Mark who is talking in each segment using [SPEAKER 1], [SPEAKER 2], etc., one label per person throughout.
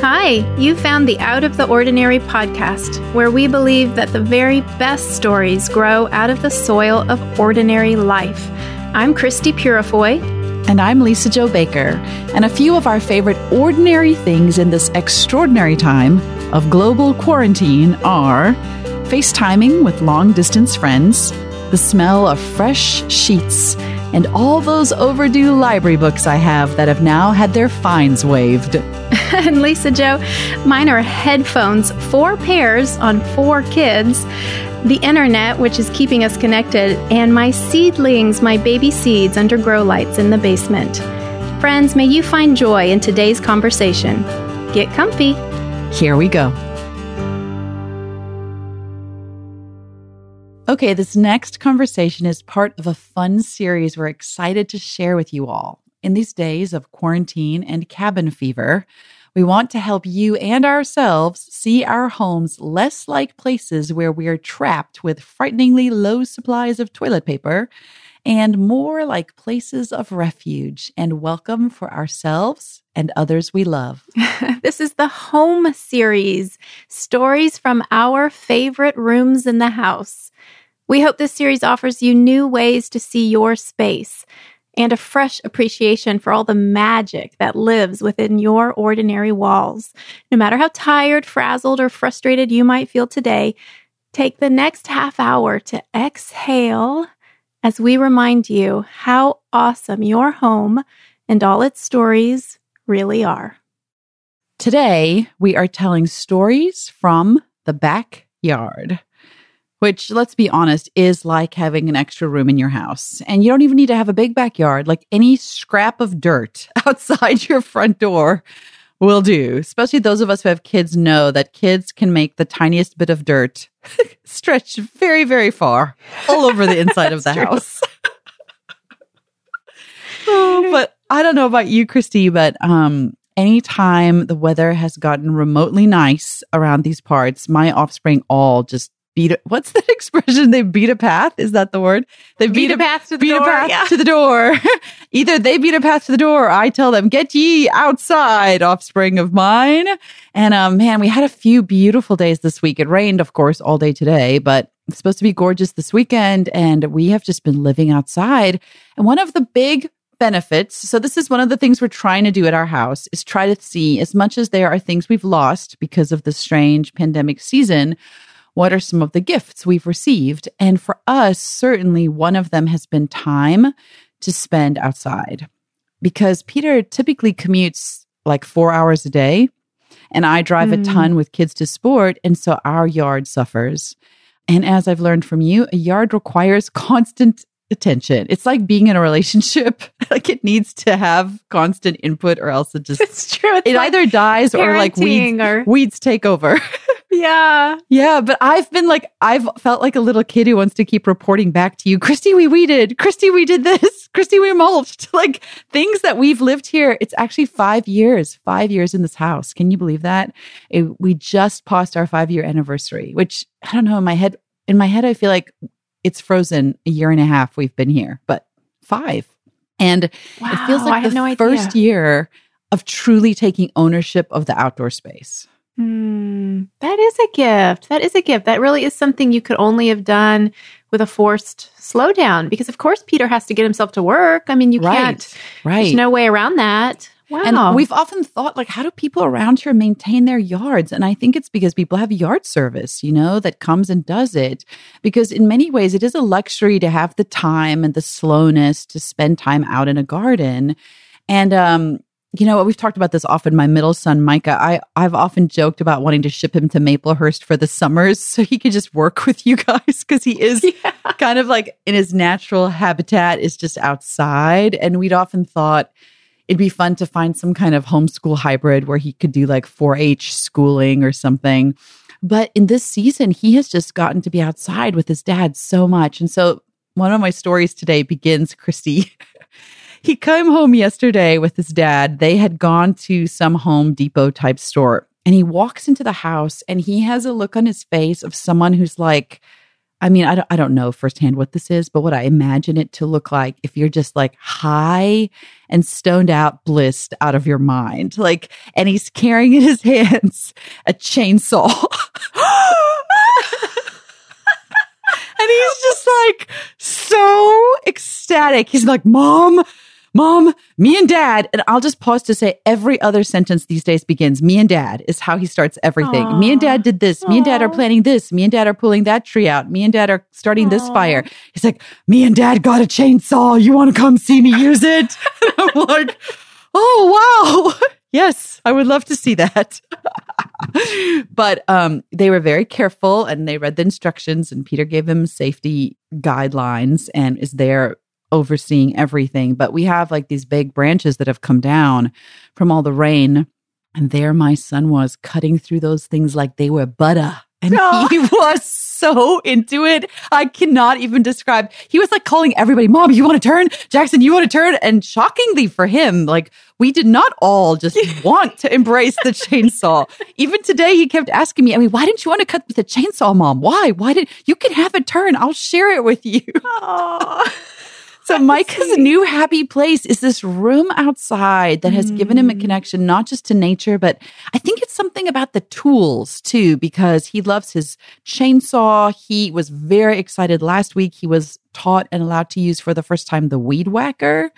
[SPEAKER 1] Hi, you found the Out of the Ordinary podcast, where we believe that the very best stories grow out of the soil of ordinary life. I'm Christy Purifoy.
[SPEAKER 2] And I'm Lisa Jo Baker. And a few of our favorite ordinary things in this extraordinary time of global quarantine are FaceTiming with long distance friends, the smell of fresh sheets, and all those overdue library books I have that have now had their fines waived.
[SPEAKER 1] and Lisa Jo. mine are headphones, four pairs on four kids, the internet, which is keeping us connected, and my seedlings, my baby seeds under grow lights in the basement. Friends, may you find joy in today's conversation. Get comfy.
[SPEAKER 2] Here we go. Okay, this next conversation is part of a fun series we're excited to share with you all. In these days of quarantine and cabin fever, we want to help you and ourselves see our homes less like places where we are trapped with frighteningly low supplies of toilet paper and more like places of refuge and welcome for ourselves and others we love.
[SPEAKER 1] this is the Home Series stories from our favorite rooms in the house. We hope this series offers you new ways to see your space and a fresh appreciation for all the magic that lives within your ordinary walls. No matter how tired, frazzled, or frustrated you might feel today, take the next half hour to exhale as we remind you how awesome your home and all its stories really are.
[SPEAKER 2] Today, we are telling stories from the backyard which let's be honest is like having an extra room in your house. And you don't even need to have a big backyard. Like any scrap of dirt outside your front door will do. Especially those of us who have kids know that kids can make the tiniest bit of dirt stretch very, very far all over the inside of the true. house. oh, but I don't know about you, Christy, but um, anytime the weather has gotten remotely nice around these parts, my offspring all just beat a, what's that expression? They beat a path. Is that the word?
[SPEAKER 1] They beat, beat a, path to the door.
[SPEAKER 2] Yeah. to the door. Either they beat a path to the door, or I tell them, "Get ye outside, offspring of mine." And um, man, we had a few beautiful days this week. It rained, of course, all day today, but it's supposed to be gorgeous this weekend, and we have just been living outside. And one of the big benefits. So this is one of the things we're trying to do at our house is try to see as much as there are things we've lost because of the strange pandemic season, what are some of the gifts we've received? And for us, certainly one of them has been time to spend outside because Peter typically commutes like four hours a day. And I drive mm. a ton with kids to sport. And so our yard suffers. And as I've learned from you, a yard requires constant attention. It's like being in a relationship. like it needs to have constant input or else it just
[SPEAKER 1] it's true. It's
[SPEAKER 2] it
[SPEAKER 1] like
[SPEAKER 2] either dies or like weeds, or... weeds take over.
[SPEAKER 1] Yeah.
[SPEAKER 2] Yeah. But I've been like, I've felt like a little kid who wants to keep reporting back to you. Christy, we weeded. Christy, we did this. Christy, we mulched. Like things that we've lived here. It's actually five years, five years in this house. Can you believe that? It, we just passed our five year anniversary, which I don't know. In my head, in my head, I feel like it's frozen a year and a half we've been here, but five. And wow, it feels like the no first year of truly taking ownership of the outdoor space.
[SPEAKER 1] Mm, that is a gift. That is a gift. That really is something you could only have done with a forced slowdown because, of course, Peter has to get himself to work. I mean, you right, can't, right. there's no way around that. Wow.
[SPEAKER 2] And we've often thought, like, how do people around here maintain their yards? And I think it's because people have yard service, you know, that comes and does it. Because in many ways, it is a luxury to have the time and the slowness to spend time out in a garden. And um, you know, what, we've talked about this often. My middle son, Micah, I, I've often joked about wanting to ship him to Maplehurst for the summers so he could just work with you guys because he is yeah. kind of like in his natural habitat is just outside. And we'd often thought it'd be fun to find some kind of homeschool hybrid where he could do like 4 H schooling or something. But in this season, he has just gotten to be outside with his dad so much. And so one of my stories today begins, Christy. he came home yesterday with his dad. They had gone to some Home Depot type store and he walks into the house and he has a look on his face of someone who's like, I mean, I don't, I don't know firsthand what this is, but what I imagine it to look like if you're just like high and stoned out, blissed out of your mind. Like, and he's carrying in his hands a chainsaw. and he's just like so ecstatic. He's like, Mom, Mom, me and dad. And I'll just pause to say every other sentence these days begins, me and dad is how he starts everything. Aww. Me and dad did this. Aww. Me and dad are planning this. Me and dad are pulling that tree out. Me and dad are starting Aww. this fire. He's like, me and dad got a chainsaw. You want to come see me use it? I'm like, oh, wow. yes, I would love to see that. but um, they were very careful and they read the instructions and Peter gave them safety guidelines and is there overseeing everything. But we have like these big branches that have come down from all the rain. And there my son was cutting through those things like they were butter. And oh. he was so into it. I cannot even describe. He was like calling everybody, Mom, you want to turn? Jackson, you want to turn? And shockingly for him, like we did not all just want to embrace the chainsaw. Even today, he kept asking me, I mean, why didn't you want to cut with a chainsaw, Mom? Why? Why did you can have a turn? I'll share it with you. So Micah's new happy place is this room outside that has mm. given him a mm. connection not just to nature, but I think it's something about the tools too, because he loves his chainsaw. He was very excited last week. He was taught and allowed to use for the first time the weed whacker.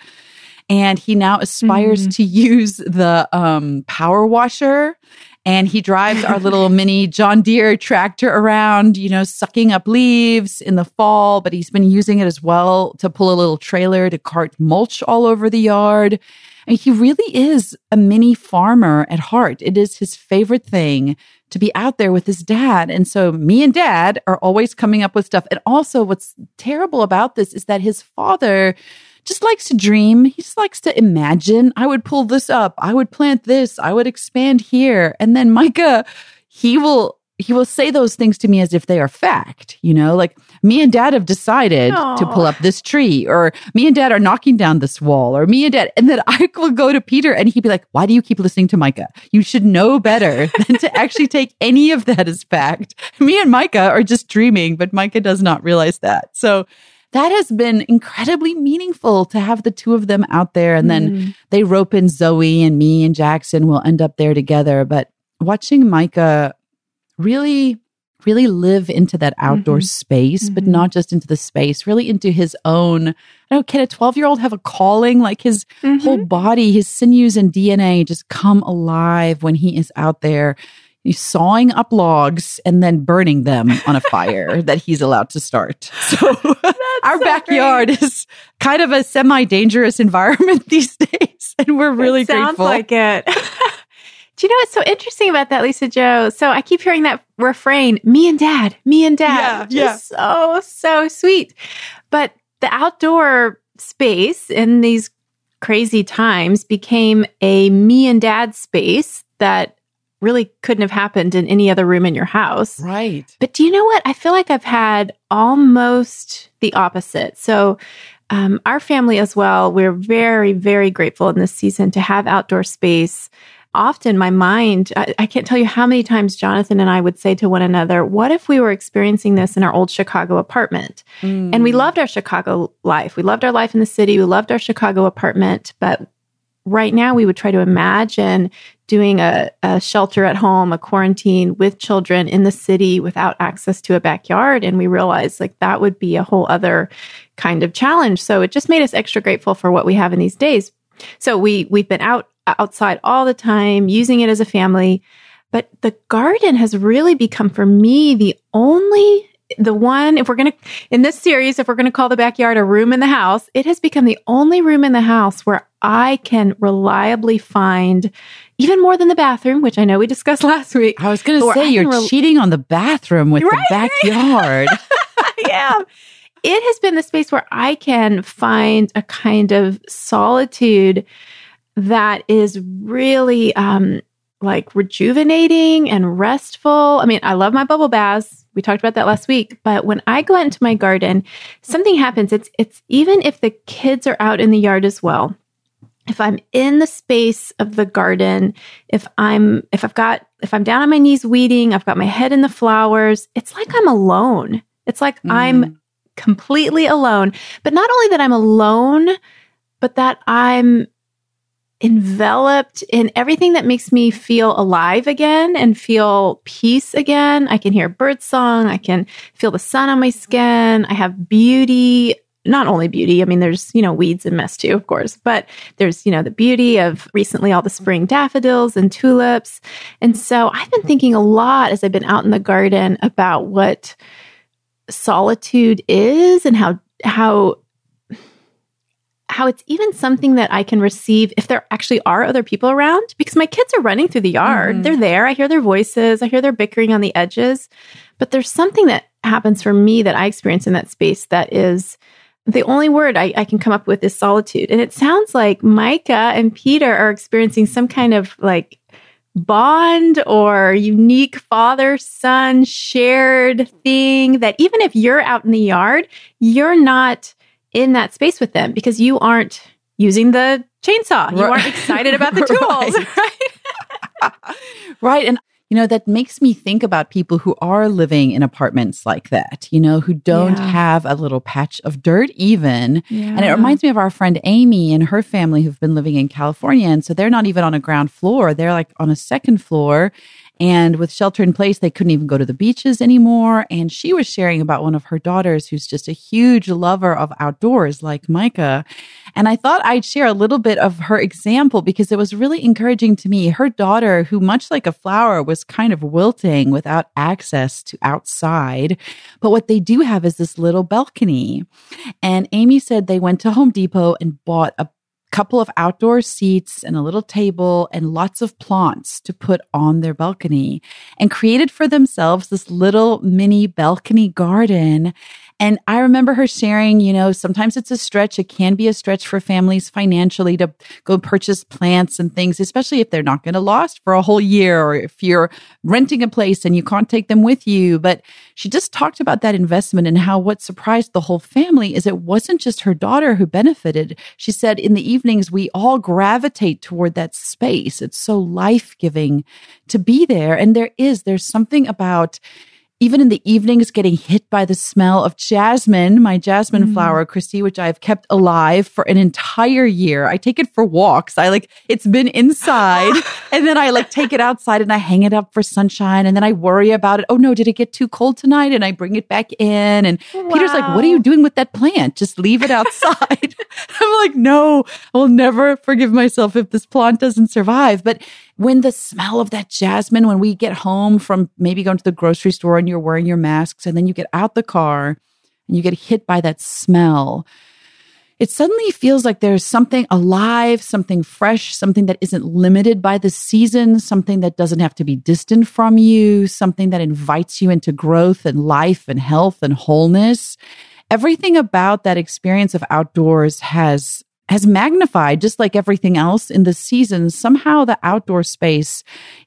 [SPEAKER 2] And he now aspires mm. to use the um, power washer and he drives our little mini John Deere tractor around, you know, sucking up leaves in the fall, but he's been using it as well to pull a little trailer to cart mulch all over the yard. And he really is a mini farmer at heart. It is his favorite thing to be out there with his dad. And so me and dad are always coming up with stuff. And also what's terrible about this is that his father just likes to dream. He just likes to imagine. I would pull this up. I would plant this. I would expand here. And then Micah, he will he will say those things to me as if they are fact, you know, like me and dad have decided Aww. to pull up this tree, or me and dad are knocking down this wall, or me and dad. And then I will go to Peter and he'd be like, Why do you keep listening to Micah? You should know better than to actually take any of that as fact. Me and Micah are just dreaming, but Micah does not realize that. So that has been incredibly meaningful to have the two of them out there. And then mm. they rope in Zoe and me and Jackson will end up there together. But watching Micah really, really live into that outdoor mm-hmm. space, mm-hmm. but not just into the space, really into his own. I don't can a 12 year old have a calling? Like his mm-hmm. whole body, his sinews and DNA just come alive when he is out there sawing up logs and then burning them on a fire that he's allowed to start. So our so backyard great. is kind of a semi-dangerous environment these days, and we're really
[SPEAKER 1] it sounds
[SPEAKER 2] grateful.
[SPEAKER 1] like it. Do you know what's so interesting about that, Lisa Jo? So I keep hearing that refrain, me and dad, me and dad. Yeah, yeah. So, so sweet. But the outdoor space in these crazy times became a me and dad space that really couldn't have happened in any other room in your house.
[SPEAKER 2] Right.
[SPEAKER 1] But do you know what? I feel like I've had almost the opposite. So, um, our family as well, we're very, very grateful in this season to have outdoor space. Often, my mind, I, I can't tell you how many times Jonathan and I would say to one another, What if we were experiencing this in our old Chicago apartment? Mm. And we loved our Chicago life. We loved our life in the city. We loved our Chicago apartment, but right now we would try to imagine doing a, a, shelter at home, a quarantine with children in the city without access to a backyard. And we realized like that would be a whole other kind of challenge. So it just made us extra grateful for what we have in these days. So we we've been out outside all the time, using it as a family. But the garden has really become for me the only the one, if we're going to, in this series, if we're going to call the backyard a room in the house, it has become the only room in the house where I can reliably find, even more than the bathroom, which I know we discussed last week.
[SPEAKER 2] I was going to say, you're re- cheating on the bathroom with right? the backyard.
[SPEAKER 1] yeah. It has been the space where I can find a kind of solitude that is really um, like rejuvenating and restful. I mean, I love my bubble baths. We talked about that last week, but when I go out into my garden, something happens. It's it's even if the kids are out in the yard as well. If I'm in the space of the garden, if I'm if I've got if I'm down on my knees weeding, I've got my head in the flowers, it's like I'm alone. It's like mm. I'm completely alone. But not only that I'm alone, but that I'm enveloped in everything that makes me feel alive again and feel peace again. I can hear bird song. I can feel the sun on my skin. I have beauty not only beauty, I mean, there's, you know, weeds and mess too, of course, but there's, you know, the beauty of recently all the spring daffodils and tulips. And so I've been thinking a lot as I've been out in the garden about what solitude is and how, how, how it's even something that I can receive if there actually are other people around because my kids are running through the yard. Mm-hmm. They're there. I hear their voices. I hear their bickering on the edges. But there's something that happens for me that I experience in that space that is the only word I, I, can come up with is solitude. And it sounds like Micah and Peter are experiencing some kind of like bond or unique father son shared thing that even if you're out in the yard, you're not in that space with them because you aren't using the chainsaw. You aren't excited about the tools,
[SPEAKER 2] right? right. And you know, that makes me think about people who are living in apartments like that, you know, who don't yeah. have a little patch of dirt even. Yeah. And it reminds me of our friend Amy and her family who've been living in California. And so they're not even on a ground floor, they're like on a second floor. And with shelter in place, they couldn't even go to the beaches anymore. And she was sharing about one of her daughters who's just a huge lover of outdoors, like Micah. And I thought I'd share a little bit of her example because it was really encouraging to me. Her daughter, who much like a flower was kind of wilting without access to outside. But what they do have is this little balcony. And Amy said they went to Home Depot and bought a couple of outdoor seats and a little table and lots of plants to put on their balcony and created for themselves this little mini balcony garden. And I remember her sharing, you know, sometimes it's a stretch. It can be a stretch for families financially to go purchase plants and things, especially if they're not going to last for a whole year or if you're renting a place and you can't take them with you. But she just talked about that investment and how what surprised the whole family is it wasn't just her daughter who benefited. She said in the evenings, we all gravitate toward that space. It's so life giving to be there. And there is, there's something about, even in the evenings, getting hit by the smell of jasmine, my jasmine mm. flower, Christy, which I've kept alive for an entire year. I take it for walks. I like, it's been inside and then I like take it outside and I hang it up for sunshine and then I worry about it. Oh no, did it get too cold tonight? And I bring it back in. And wow. Peter's like, what are you doing with that plant? Just leave it outside. I'm like, no, I'll never forgive myself if this plant doesn't survive. But when the smell of that jasmine, when we get home from maybe going to the grocery store and you're wearing your masks, and then you get out the car and you get hit by that smell, it suddenly feels like there's something alive, something fresh, something that isn't limited by the season, something that doesn't have to be distant from you, something that invites you into growth and life and health and wholeness. Everything about that experience of outdoors has has magnified just like everything else in the season. Somehow the outdoor space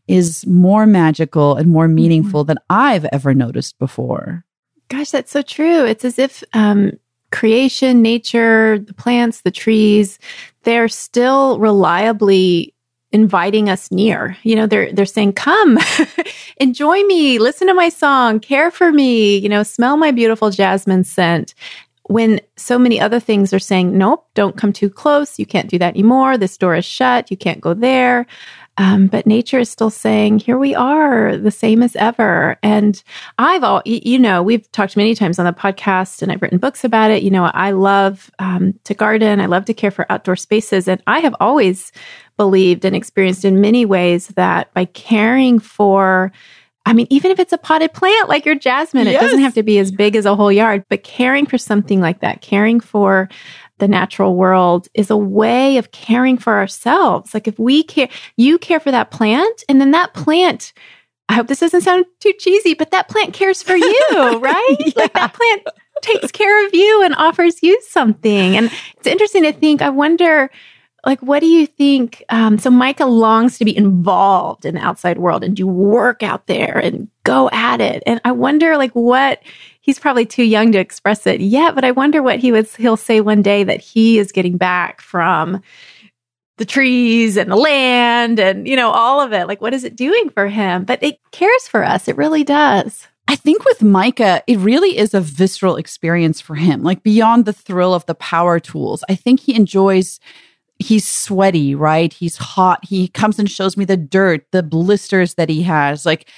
[SPEAKER 2] is more magical and more mm-hmm. meaningful than I've ever noticed before.
[SPEAKER 1] Gosh, that's so true. It's as if um, creation, nature, the plants, the trees, they're still reliably inviting us near. You know, they're they're saying, "Come, enjoy me, listen to my song, care for me, you know, smell my beautiful jasmine scent." When so many other things are saying, nope, don't come too close. You can't do that anymore. This door is shut. You can't go there. Um, but nature is still saying, here we are, the same as ever. And I've all, you know, we've talked many times on the podcast and I've written books about it. You know, I love um, to garden. I love to care for outdoor spaces. And I have always believed and experienced in many ways that by caring for I mean, even if it's a potted plant like your jasmine, yes. it doesn't have to be as big as a whole yard, but caring for something like that, caring for the natural world is a way of caring for ourselves. Like if we care, you care for that plant, and then that plant, I hope this doesn't sound too cheesy, but that plant cares for you, right? yeah. Like that plant takes care of you and offers you something. And it's interesting to think, I wonder like what do you think um, so micah longs to be involved in the outside world and do work out there and go at it. And i wonder like what he's probably too young to express it yet but i wonder what he was he'll say one day that he is getting back from the trees and the land and you know all of it. Like what is it doing for him? But it cares for us. It really does.
[SPEAKER 2] I think with Micah, it really is a visceral experience for him, like beyond the thrill of the power tools. I think he enjoys he's sweaty, right? He's hot. He comes and shows me the dirt, the blisters that he has. Like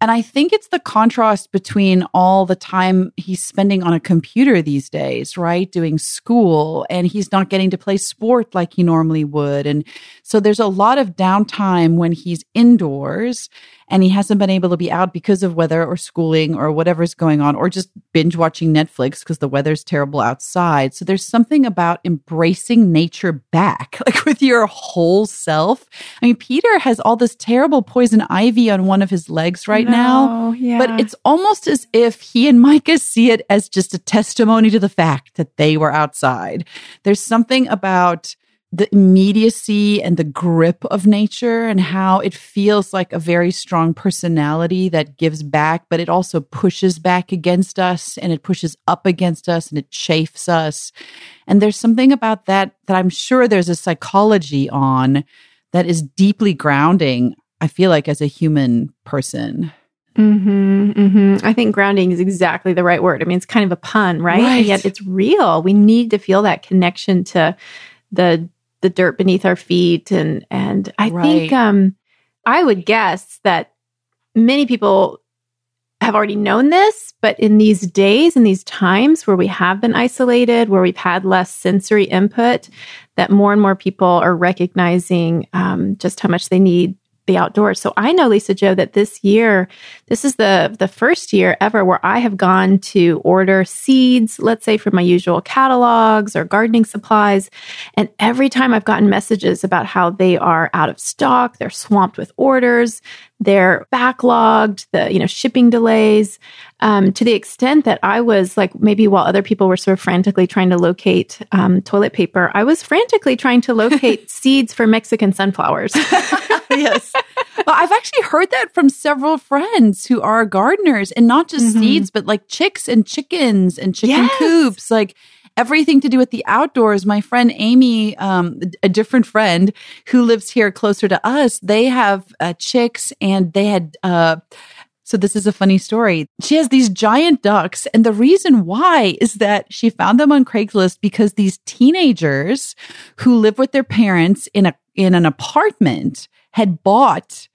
[SPEAKER 2] and I think it's the contrast between all the time he's spending on a computer these days, right? Doing school, and he's not getting to play sport like he normally would. And so there's a lot of downtime when he's indoors and he hasn't been able to be out because of weather or schooling or whatever's going on, or just binge watching Netflix because the weather's terrible outside. So there's something about embracing nature back, like with your whole self. I mean, Peter has all this terrible poison ivy on one of his legs right
[SPEAKER 1] no,
[SPEAKER 2] now,
[SPEAKER 1] yeah.
[SPEAKER 2] but it's almost as if he and Micah see it as just a testimony to the fact that they were outside. There's something about the immediacy and the grip of nature and how it feels like a very strong personality that gives back, but it also pushes back against us and it pushes up against us and it chafes us. And there's something about that that I'm sure there's a psychology on that is deeply grounding, I feel like, as a human person.
[SPEAKER 1] Mm-hmm, mm-hmm. I think grounding is exactly the right word. I mean, it's kind of a pun, right?
[SPEAKER 2] right?
[SPEAKER 1] And yet it's real. We need to feel that connection to the the dirt beneath our feet and and I
[SPEAKER 2] Right.
[SPEAKER 1] think um I would guess that many people have already known this, but in these days and these times where we have been isolated, where we've had less sensory input, that more and more people are recognizing um, just how much they need the outdoors. So I know, Lisa Jo, that this year, this is the the first year ever where I have gone to order seeds, let's say from my usual catalogs or gardening supplies. And every time I've gotten messages about how they are out of stock, they're swamped with orders, they're backlogged, the you know shipping delays, um, to the extent that I was like maybe while other people were sort of frantically trying to locate um, toilet paper, I was frantically trying to locate seeds for Mexican sunflowers.
[SPEAKER 2] yes. Well, I've actually heard that from several friends who are gardeners and not just
[SPEAKER 1] Mhm.
[SPEAKER 2] seeds, but like chicks and chickens and chicken
[SPEAKER 1] Yes.
[SPEAKER 2] coops, like everything to do with the outdoors. My friend Amy, um, a different friend who lives here closer to us, they have uh, chicks and they had, uh, so this is a funny story. She has these giant ducks, and the reason why is that she found them on Craigslist because these teenagers who live with their parents in a in an apartment had bought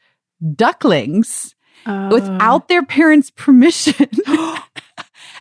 [SPEAKER 2] ducklings
[SPEAKER 1] Oh.
[SPEAKER 2] without their parents' permission.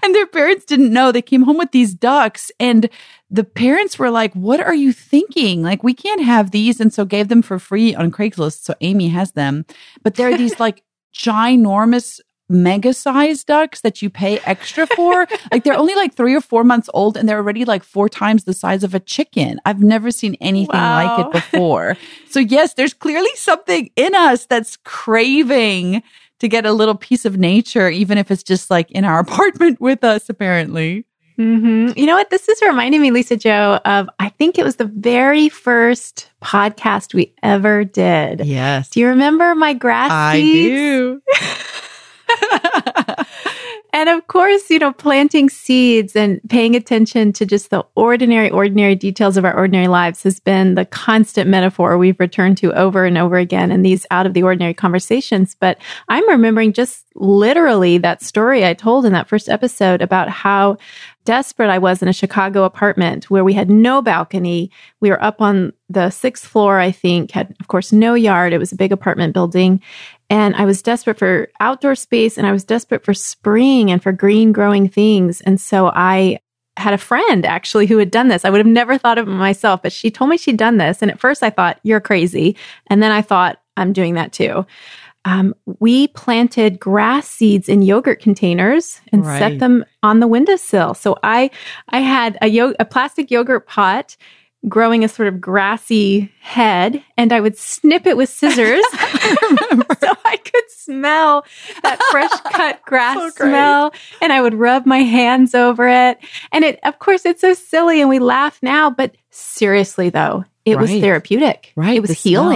[SPEAKER 2] and their parents didn't know. They came home with these ducks and the parents were like, "What are you thinking? Like we can't have these." And so gave them for free on Craigslist. So Amy has them. But they're these like ginormous mega sized ducks that you pay extra for. like they're only like 3 or 4 months old and they're already like four times the size of a chicken. I've never seen anything like it before. so yes, there's clearly something in us that's craving to get a little piece of nature, even if it's just like in our apartment with us, apparently.
[SPEAKER 1] hmm You know what? This is reminding me, Lisa Jo, of I think it was the very first podcast we ever did.
[SPEAKER 2] Yes.
[SPEAKER 1] Do you remember my grass
[SPEAKER 2] I
[SPEAKER 1] seeds?
[SPEAKER 2] do.
[SPEAKER 1] And of course, you know, planting seeds and paying attention to just the ordinary, ordinary details of our ordinary lives has been the constant metaphor we've returned to over and over again in these out of the ordinary conversations. But I'm remembering just literally that story I told in that first episode about how desperate I was in a Chicago apartment where we had no balcony. We were up on the sixth floor, I think, had, of course, no yard. It was a big apartment building. And I was desperate for outdoor space and I was desperate for spring and for green growing things. And so I had a friend actually who had done this. I would have never thought of it myself, but she told me she'd done this. And at first I thought, you're crazy. And then I thought, I'm doing that too. Um, we planted grass seeds in yogurt containers and
[SPEAKER 2] Right.
[SPEAKER 1] set them on the windowsill. So I, I had a, yo- a plastic yogurt pot growing a sort of grassy head, and I would snip it with scissors so I could smell that fresh cut grass
[SPEAKER 2] So
[SPEAKER 1] smell. And I would rub my hands over it. And it, of course, it's so silly and we laugh now, but seriously, though, it was therapeutic.
[SPEAKER 2] Right,
[SPEAKER 1] It was
[SPEAKER 2] the smell.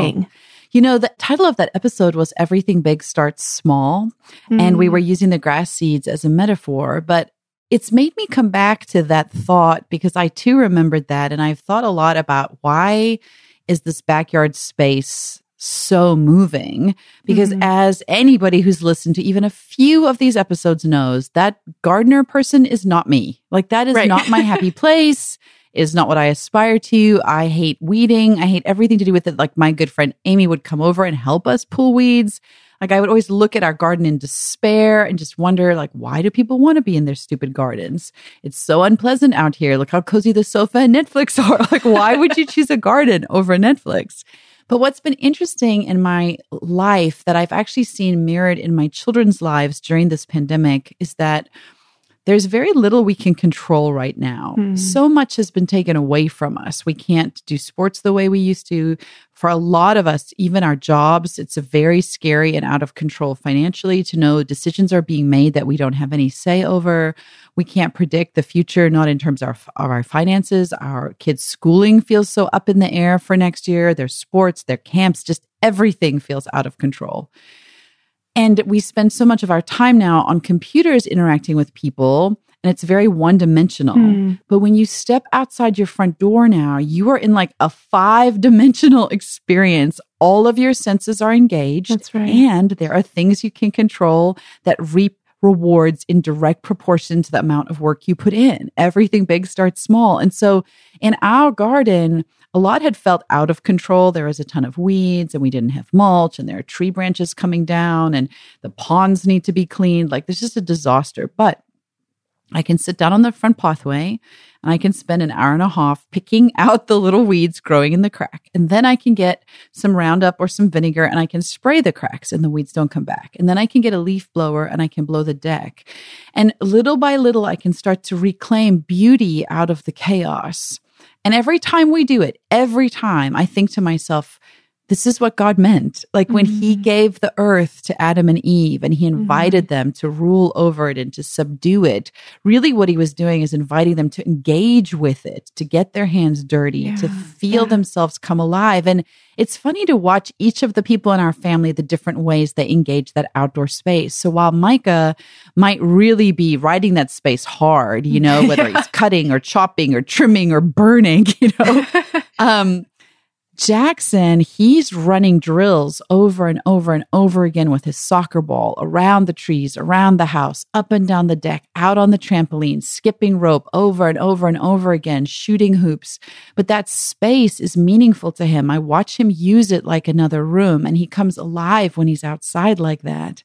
[SPEAKER 2] You know, the title of that episode was Everything Big Starts Small. And we
[SPEAKER 1] Mm.
[SPEAKER 2] were using the grass seeds as a metaphor, but it's made me come back to that thought because I too remembered that. And I've thought a lot about why is this backyard space so moving because
[SPEAKER 1] Mhm.
[SPEAKER 2] as anybody who's listened to even a few of these episodes knows, that gardener person is not me. Like that is
[SPEAKER 1] Right.
[SPEAKER 2] not my happy place. Is not what I aspire to. I hate weeding. I hate everything to do with it. Like my good friend Amy would come over and help us pull weeds. Like I would always look at our garden in despair and just wonder, like, why do people want to be in their stupid gardens? It's so unpleasant out here. Look how cozy the sofa and Netflix are. Like, why would you choose a garden over Netflix? But what's been interesting in my life that I've actually seen mirrored in my children's lives during this pandemic is that there's very little we can control right now.
[SPEAKER 1] Hmm.
[SPEAKER 2] So much has been taken away from us. We can't do sports the way we used to. For a lot of us, even our jobs, it's a very scary and out of control financially to know decisions are being made that we don't have any say over. We can't predict the future, not in terms of, of our finances. Our kids' schooling feels so up in the air for next year. Their sports, their camps, just everything feels out of control. And we spend so much of our time now on computers interacting with people, and it's very one dimensional.
[SPEAKER 1] Mm.
[SPEAKER 2] But when you step outside your front door now, you are in like a five dimensional experience. All of your senses are engaged.
[SPEAKER 1] That's right.
[SPEAKER 2] And there are things you can control that reap rewards in direct proportion to the amount of work you put in. Everything big starts small. And so in our garden, a lot had felt out of control. There was a ton of weeds and we didn't have mulch and there are tree branches coming down and the ponds need to be cleaned. Like there's just a disaster. But I can sit down on the front pathway and I can spend an hour and a half picking out the little weeds growing in the crack. And then I can get some Roundup or some vinegar and I can spray the cracks and the weeds don't come back. And then I can get a leaf blower and I can blow the deck. And little by little, I can start to reclaim beauty out of the chaos. And every time we do it, every time I think to myself, this is what God meant. Like when he
[SPEAKER 1] Mhm.
[SPEAKER 2] gave the earth to Adam and Eve and he invited them to rule over it and to subdue it. Really, what he was doing is inviting them to engage with it, to get their hands dirty, to feel
[SPEAKER 1] yeah.
[SPEAKER 2] themselves come alive. And it's funny to watch each of the people in our family, the different ways they engage that outdoor space. So while Micah might really be riding that space hard, you know, whether he's cutting or chopping or trimming or burning, you know, um, Jackson, he's running drills over and over and over again with his soccer ball around the trees, around the house, up and down the deck, out on the trampoline, skipping rope over and over and over again, shooting hoops. But that space is meaningful to him. I watch him use it like another room, and he comes alive when he's outside like that.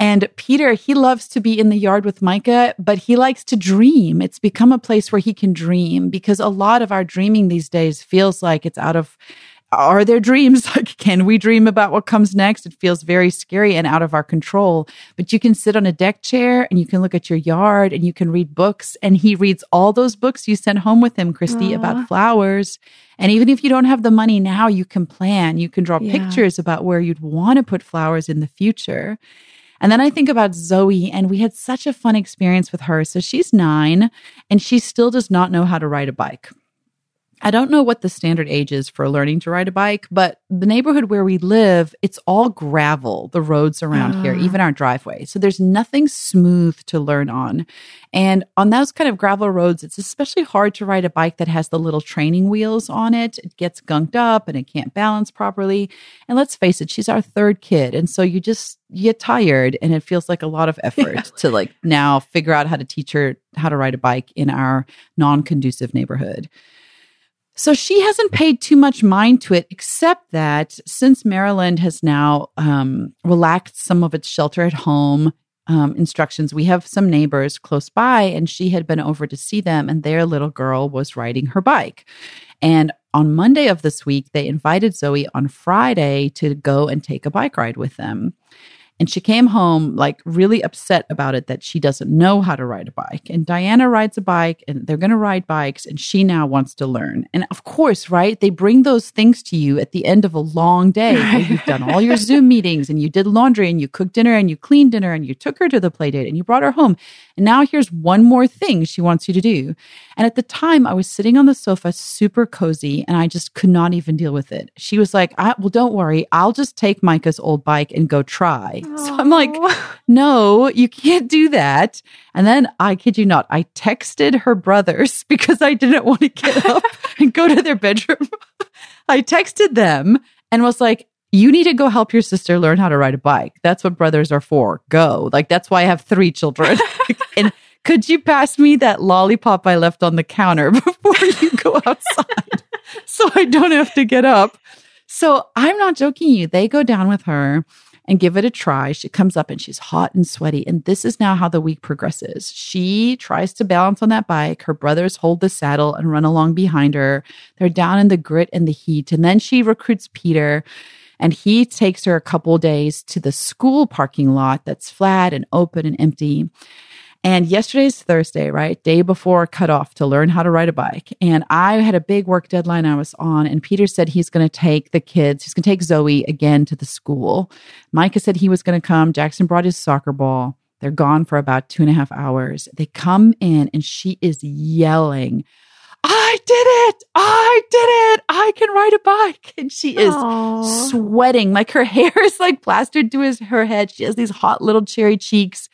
[SPEAKER 2] And Peter, he loves to be in the yard with Micah, but he likes to dream. It's become a place where he can dream because a lot of our dreaming these days feels like it's out of are there dreams? Like, can we dream about what comes next? It feels very scary and out of our control. But you can sit on a deck chair and you can look at your yard and you can read books. And he reads all those books you sent home with him, Christy,
[SPEAKER 1] Aw.
[SPEAKER 2] about flowers. And even if you don't have the money now, you can plan. You can draw
[SPEAKER 1] Yeah.
[SPEAKER 2] pictures about where you'd want to put flowers in the future. And then I think about Zoe, and we had such a fun experience with her. So she's nine, and she still does not know how to ride a bike. I don't know what the standard age is for learning to ride a bike, but the neighborhood where we live, it's all gravel, the roads around here,
[SPEAKER 1] Ah.
[SPEAKER 2] even our driveway. So there's nothing smooth to learn on. And on those kind of gravel roads, it's especially hard to ride a bike that has the little training wheels on it. It gets gunked up and it can't balance properly. And let's face it, she's our third kid. And so you just you get tired and it feels like a lot of effort to like now figure out how to teach her how to ride a bike in our non-conducive neighborhood. So she hasn't paid too much mind to it, except that since Maryland has now um, relaxed some of its shelter at home um, instructions, we have some neighbors close by, and she had been over to see them, and their little girl was riding her bike. And on Monday of this week, they invited Zoe on Friday to go and take a bike ride with them. And she came home like really upset about it that she doesn't know how to ride a bike. And Diana rides a bike and they're going to ride bikes and she now wants to learn. And of course, right? They bring those things to you at the end of a long day where you've done all your Zoom meetings and you did laundry and you cooked dinner and you cleaned dinner and you took her to the play date and you brought her home. And now here's one more thing she wants you to do. And at the time, I was sitting on the sofa, super cozy, and I just could not even deal with it. She was like, I, Well, don't worry. I'll just take Micah's old bike and go try. So I'm like, No, you can't do that. And then I kid you not, I texted her brothers because I didn't want to get up and go to their bedroom. I texted them and was like, you need to go help your sister learn how to ride a bike. That's what brothers are for. Go. Like, that's why I have three children. and could you pass me that lollipop I left on the counter before you go outside so I don't have to get up? So I'm not joking you. They go down with her and give it a try. She comes up and she's hot and sweaty. And this is now how the week progresses. She tries to balance on that bike. Her brothers hold the saddle and run along behind her. They're down in the grit and the heat. And then she recruits Peter and he takes her a couple days to the school parking lot that's flat and open and empty. And yesterday's Thursday, right? Day before cutoff to learn how to ride a bike. And I had a big work deadline I was on. And Peter said he's going to take the kids, he's going to take Zoe again to the school. Micah said he was going to come. Jackson brought his soccer ball. They're gone for about two and a half hours. They come in and she is yelling, I did it. I did it. I can ride a bike. And she is Aww. sweating. Like her hair is like plastered to his, her head. She has these hot little cherry cheeks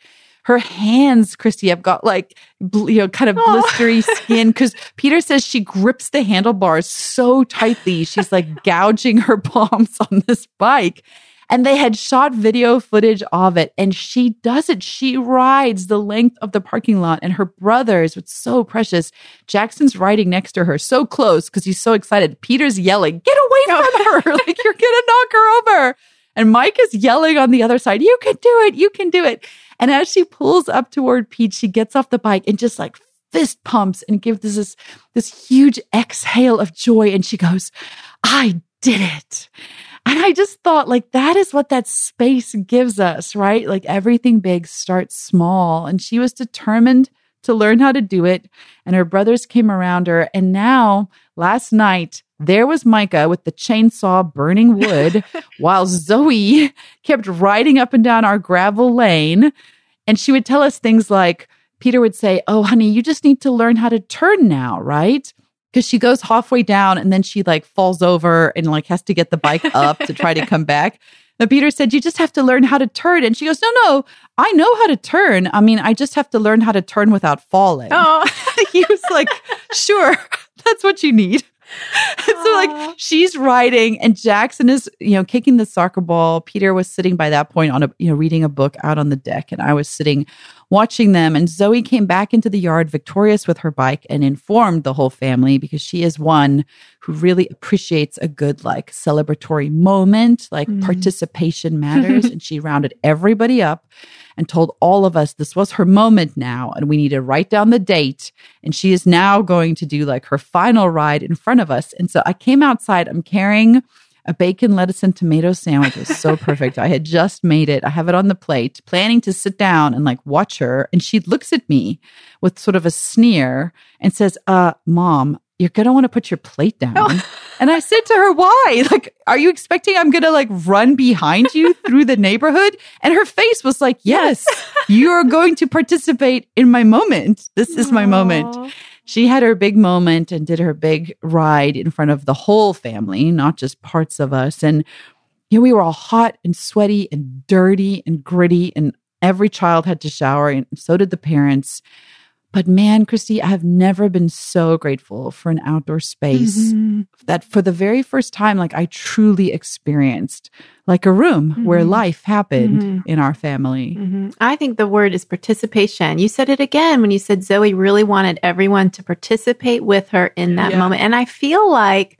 [SPEAKER 2] her hands, Christy, have got like, you know, kind of blistery skin because Peter says she grips the handlebars so tightly. She's like gouging her palms on this bike. And they had shot video footage of it. And she does it. She rides the length of the parking lot. And her brothers, it's so precious. Jackson's riding next to her, so close because he's so excited. Peter's yelling, Get away from her. like, you're going to knock her over. And Mike is yelling on the other side, You can do it. You can do it. And as she pulls up toward Pete, she gets off the bike and just like fist pumps and gives this, this huge exhale of joy. And she goes, I did it. And I just thought, like, that is what that space gives us, right? Like, everything big starts small. And she was determined to learn how to do it. And her brothers came around her. And now, last night, there was Micah with the chainsaw burning wood while Zoe kept riding up and down our gravel lane. And she would tell us things like, Peter would say, Oh, honey, you just need to learn how to turn now, right? Because she goes halfway down and then she like falls over and like has to get the bike up to try to come back. But Peter said, You just have to learn how to turn. And she goes, No, no, I know how to turn. I mean, I just have to learn how to turn without falling. Oh, he was like, Sure, that's what you need. so like she's riding and Jackson is, you know, kicking the soccer ball. Peter was sitting by that point on a, you know, reading a book out on the deck and I was sitting watching them and Zoe came back into the yard victorious with her bike and informed the whole family because she is one who really appreciates a good like celebratory moment, like mm. participation matters and she rounded everybody up and told all of us this was her moment now and we need to write down the date. And she is now going to do like her final ride in front of us. And so I came outside, I'm carrying a bacon, lettuce, and tomato sandwich was so perfect. I had just made it. I have it on the plate, planning to sit down and like watch her. And she looks at me with sort of a sneer and says, uh, mom, you're going to want to put your plate down. Oh. And I said to her, why? Like, are you expecting I'm going to like run behind you through the neighborhood? And her face was like, yes, you are going to participate in my moment. This is my Aww. moment. She had her big moment and did her big ride in front of the whole family, not just parts of us. And, you know, we were all hot and sweaty and dirty and gritty and every child had to shower and so did the parents. But man, Christy, I have never been so grateful for an outdoor space mm-hmm. that for the very first time, like I truly experienced like a room mm-hmm. where life happened mm-hmm. in our family.
[SPEAKER 1] Mm-hmm. I think the word is participation. You said it again when you said Zoe really wanted everyone to participate with her in that yeah. moment. And I feel like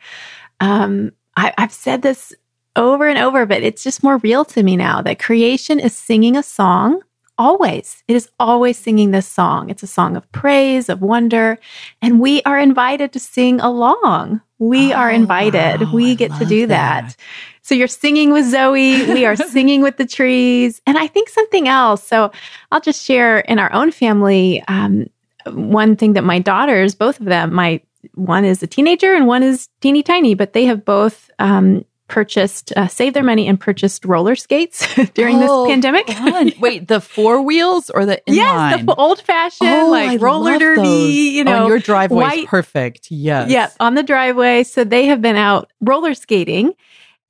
[SPEAKER 1] um, I, I've said this over and over, but it's just more real to me now that creation is singing a song always. It is always singing this song. It's a song of praise, of wonder, and we are invited to sing along. We oh, are invited. Wow, we get to do that. that. So you're singing with Zoe. We are singing with the trees. And I think something else. So I'll just share in our own family um, one thing that my daughters, both of them, my one is a teenager and one is teeny tiny, but they have both um, purchased, uh, saved their money and purchased roller skates during oh, this pandemic.
[SPEAKER 2] Wait, the four wheels or the inline?
[SPEAKER 1] Yes, the old fashioned oh, like I roller derby. Those. You know,
[SPEAKER 2] oh, your driveway perfect. Yes,
[SPEAKER 1] yeah, on the driveway. So they have been out roller skating.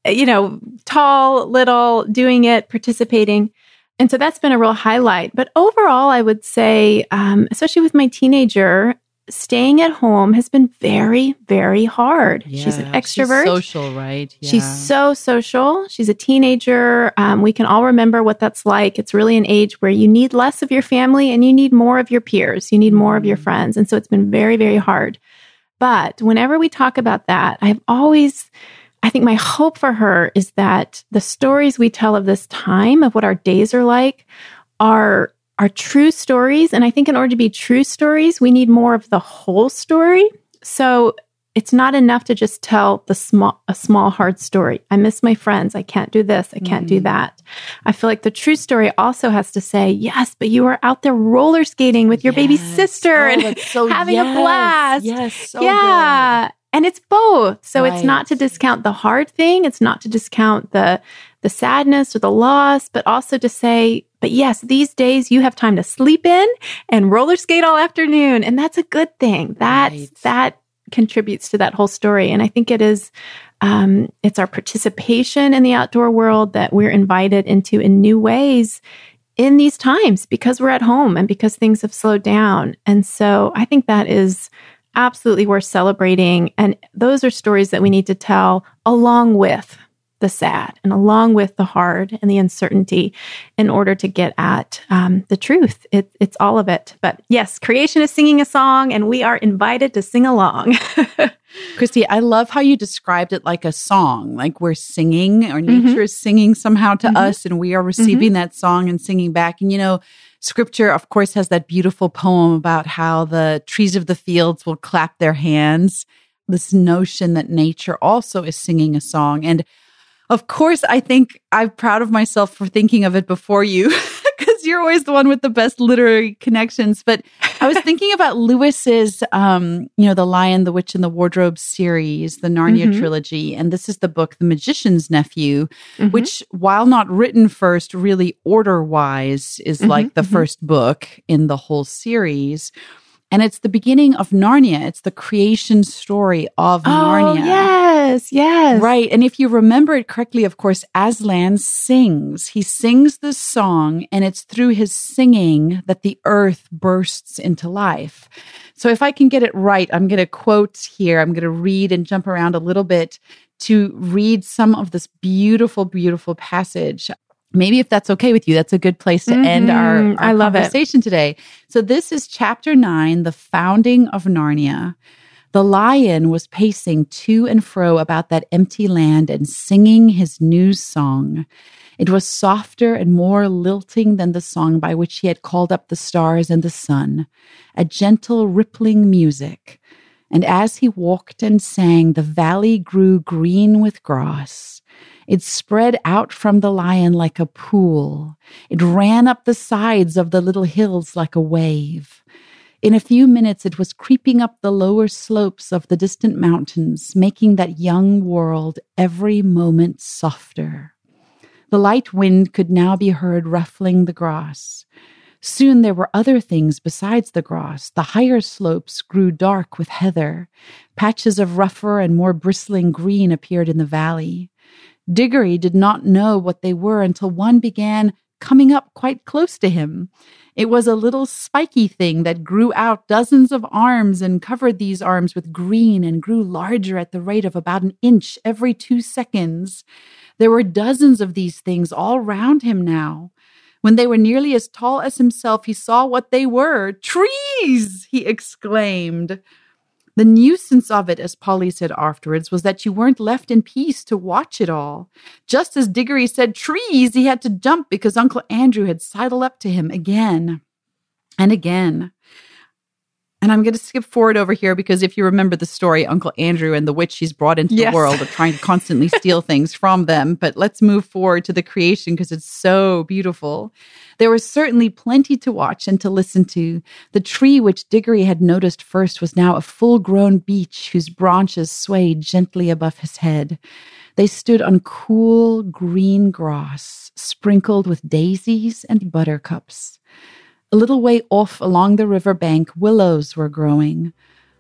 [SPEAKER 1] Uh, you know, tall, little, doing it, participating. And so that's been a real highlight. But overall, I would say, um, especially with my teenager, staying at home has been very, very hard. Yeah, she's an extrovert.
[SPEAKER 2] She's social, right?
[SPEAKER 1] Yeah. She's so social. She's a teenager. Um, we can all remember what that's like. It's really an age where you need less of your family and you need more of your peers. You need more of your mm. friends. And so it's been very, very hard. But whenever we talk about that, I've always, I think my hope for her is that the stories we tell of this time, of what our days are like, are are true stories. And I think in order to be true stories, we need more of the whole story. So it's not enough to just tell the small a small hard story. I miss my friends. I can't do this. I can't mm. do that. I feel like the true story also has to say, yes, but you were out there roller skating with your yes. baby sister oh, and so, having yes. a blast.
[SPEAKER 2] Yes. So
[SPEAKER 1] yeah. Good. And it's both. So right. it's not to discount the hard thing. It's not to discount the the sadness or the loss, but also to say, but yes, these days you have time to sleep in and roller skate all afternoon. And that's a good thing. That, right. that contributes to that whole story. And I think it is, um, it's our participation in the outdoor world that we're invited into in new ways in these times because we're at home and because things have slowed down. And so I think that is absolutely worth celebrating. And those are stories that we need to tell along with the sad and along with the hard and the uncertainty in order to get at um, the truth. It, it's all of it. But yes, creation is singing a song and we are invited to sing along.
[SPEAKER 2] Christy, I love how you described it like a song, like we're singing or mm-hmm. nature mm-hmm. is singing somehow to mm-hmm. us and we are receiving mm-hmm. that song and singing back. And you know, scripture, of course, has that beautiful poem about how the trees of the fields will clap their hands. This notion that nature also is singing a song. And of course, I think I'm proud of myself for thinking of it before you because you're always the one with the best literary connections. But I was thinking about Lewis's, um, you know, The Lion, the Witch, and the Wardrobe series, the Narnia mm-hmm. trilogy. And this is the book, The Magician's Nephew, mm-hmm. which, while not written first, really order wise, is mm-hmm. like the mm-hmm. first book in the whole series. And it's the beginning of Narnia. It's the creation story of
[SPEAKER 1] oh,
[SPEAKER 2] Narnia.
[SPEAKER 1] Yes, yes.
[SPEAKER 2] Right. And if you remember it correctly, of course, Aslan sings. He sings this song, and it's through his singing that the earth bursts into life. So if I can get it right, I'm going to quote here. I'm going to read and jump around a little bit to read some of this beautiful, beautiful passage maybe if that's okay with you, that's a good place to mm-hmm. end our, our I love conversation it. today. So this is chapter nine, the founding of Narnia. The lion was pacing to and fro about that empty land and singing his new song. It was softer and more lilting than the song by which he had called up the stars and the sun, a gentle rippling music. And as he walked and sang, the valley grew green with grass. It spread out from the lion like a pool. It ran up the sides of the little hills like a wave. In a few minutes, it was creeping up the lower slopes of the distant mountains, making that young world every moment softer. The light wind could now be heard ruffling the grass. Soon there were other things besides the grass. The higher slopes grew dark with heather. Patches of rougher and more bristling green appeared in the valley. Diggory did not know what they were until one began coming up quite close to him. It was a little spiky thing that grew out dozens of arms and covered these arms with green and grew larger at the rate of about an inch every two seconds. There were dozens of these things all round him now. When they were nearly as tall as himself, he saw what they were. Trees! he exclaimed. The nuisance of it, as Polly said afterwards, was that you weren't left in peace to watch it all. Just as Diggory said trees, he had to jump because Uncle Andrew had sidled up to him again and again. And I'm going to skip forward over here because if you remember the story, Uncle Andrew and the witch he's brought into yes. the world are trying to constantly steal things from them. But let's move forward to the creation because it's so beautiful. There was certainly plenty to watch and to listen to. The tree which Diggory had noticed first was now a full grown beech whose branches swayed gently above his head. They stood on cool green grass, sprinkled with daisies and buttercups. A little way off along the river bank, willows were growing.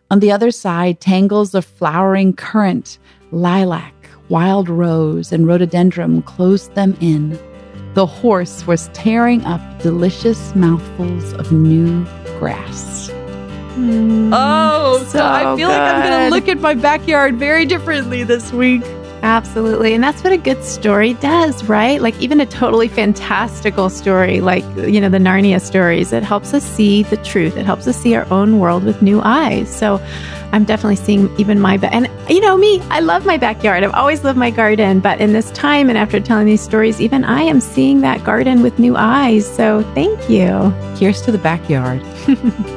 [SPEAKER 2] On the other side, tangles of flowering currant, lilac, wild rose, and rhododendron closed them in. The horse was tearing up delicious mouthfuls of new grass. Mm, oh, so, so, I feel good. like I'm going to look at my backyard very differently this week.
[SPEAKER 1] Absolutely. And that's what a good story does, right? Like even a totally fantastical story, like, you know, the Narnia stories, it helps us see the truth. It helps us see our own world with new eyes. So I'm definitely seeing even my, ba- and you know me, I love my backyard. I've always loved my garden. But in this time and after telling these stories, even I am seeing that garden with new eyes. So thank you.
[SPEAKER 2] Here's to the backyard.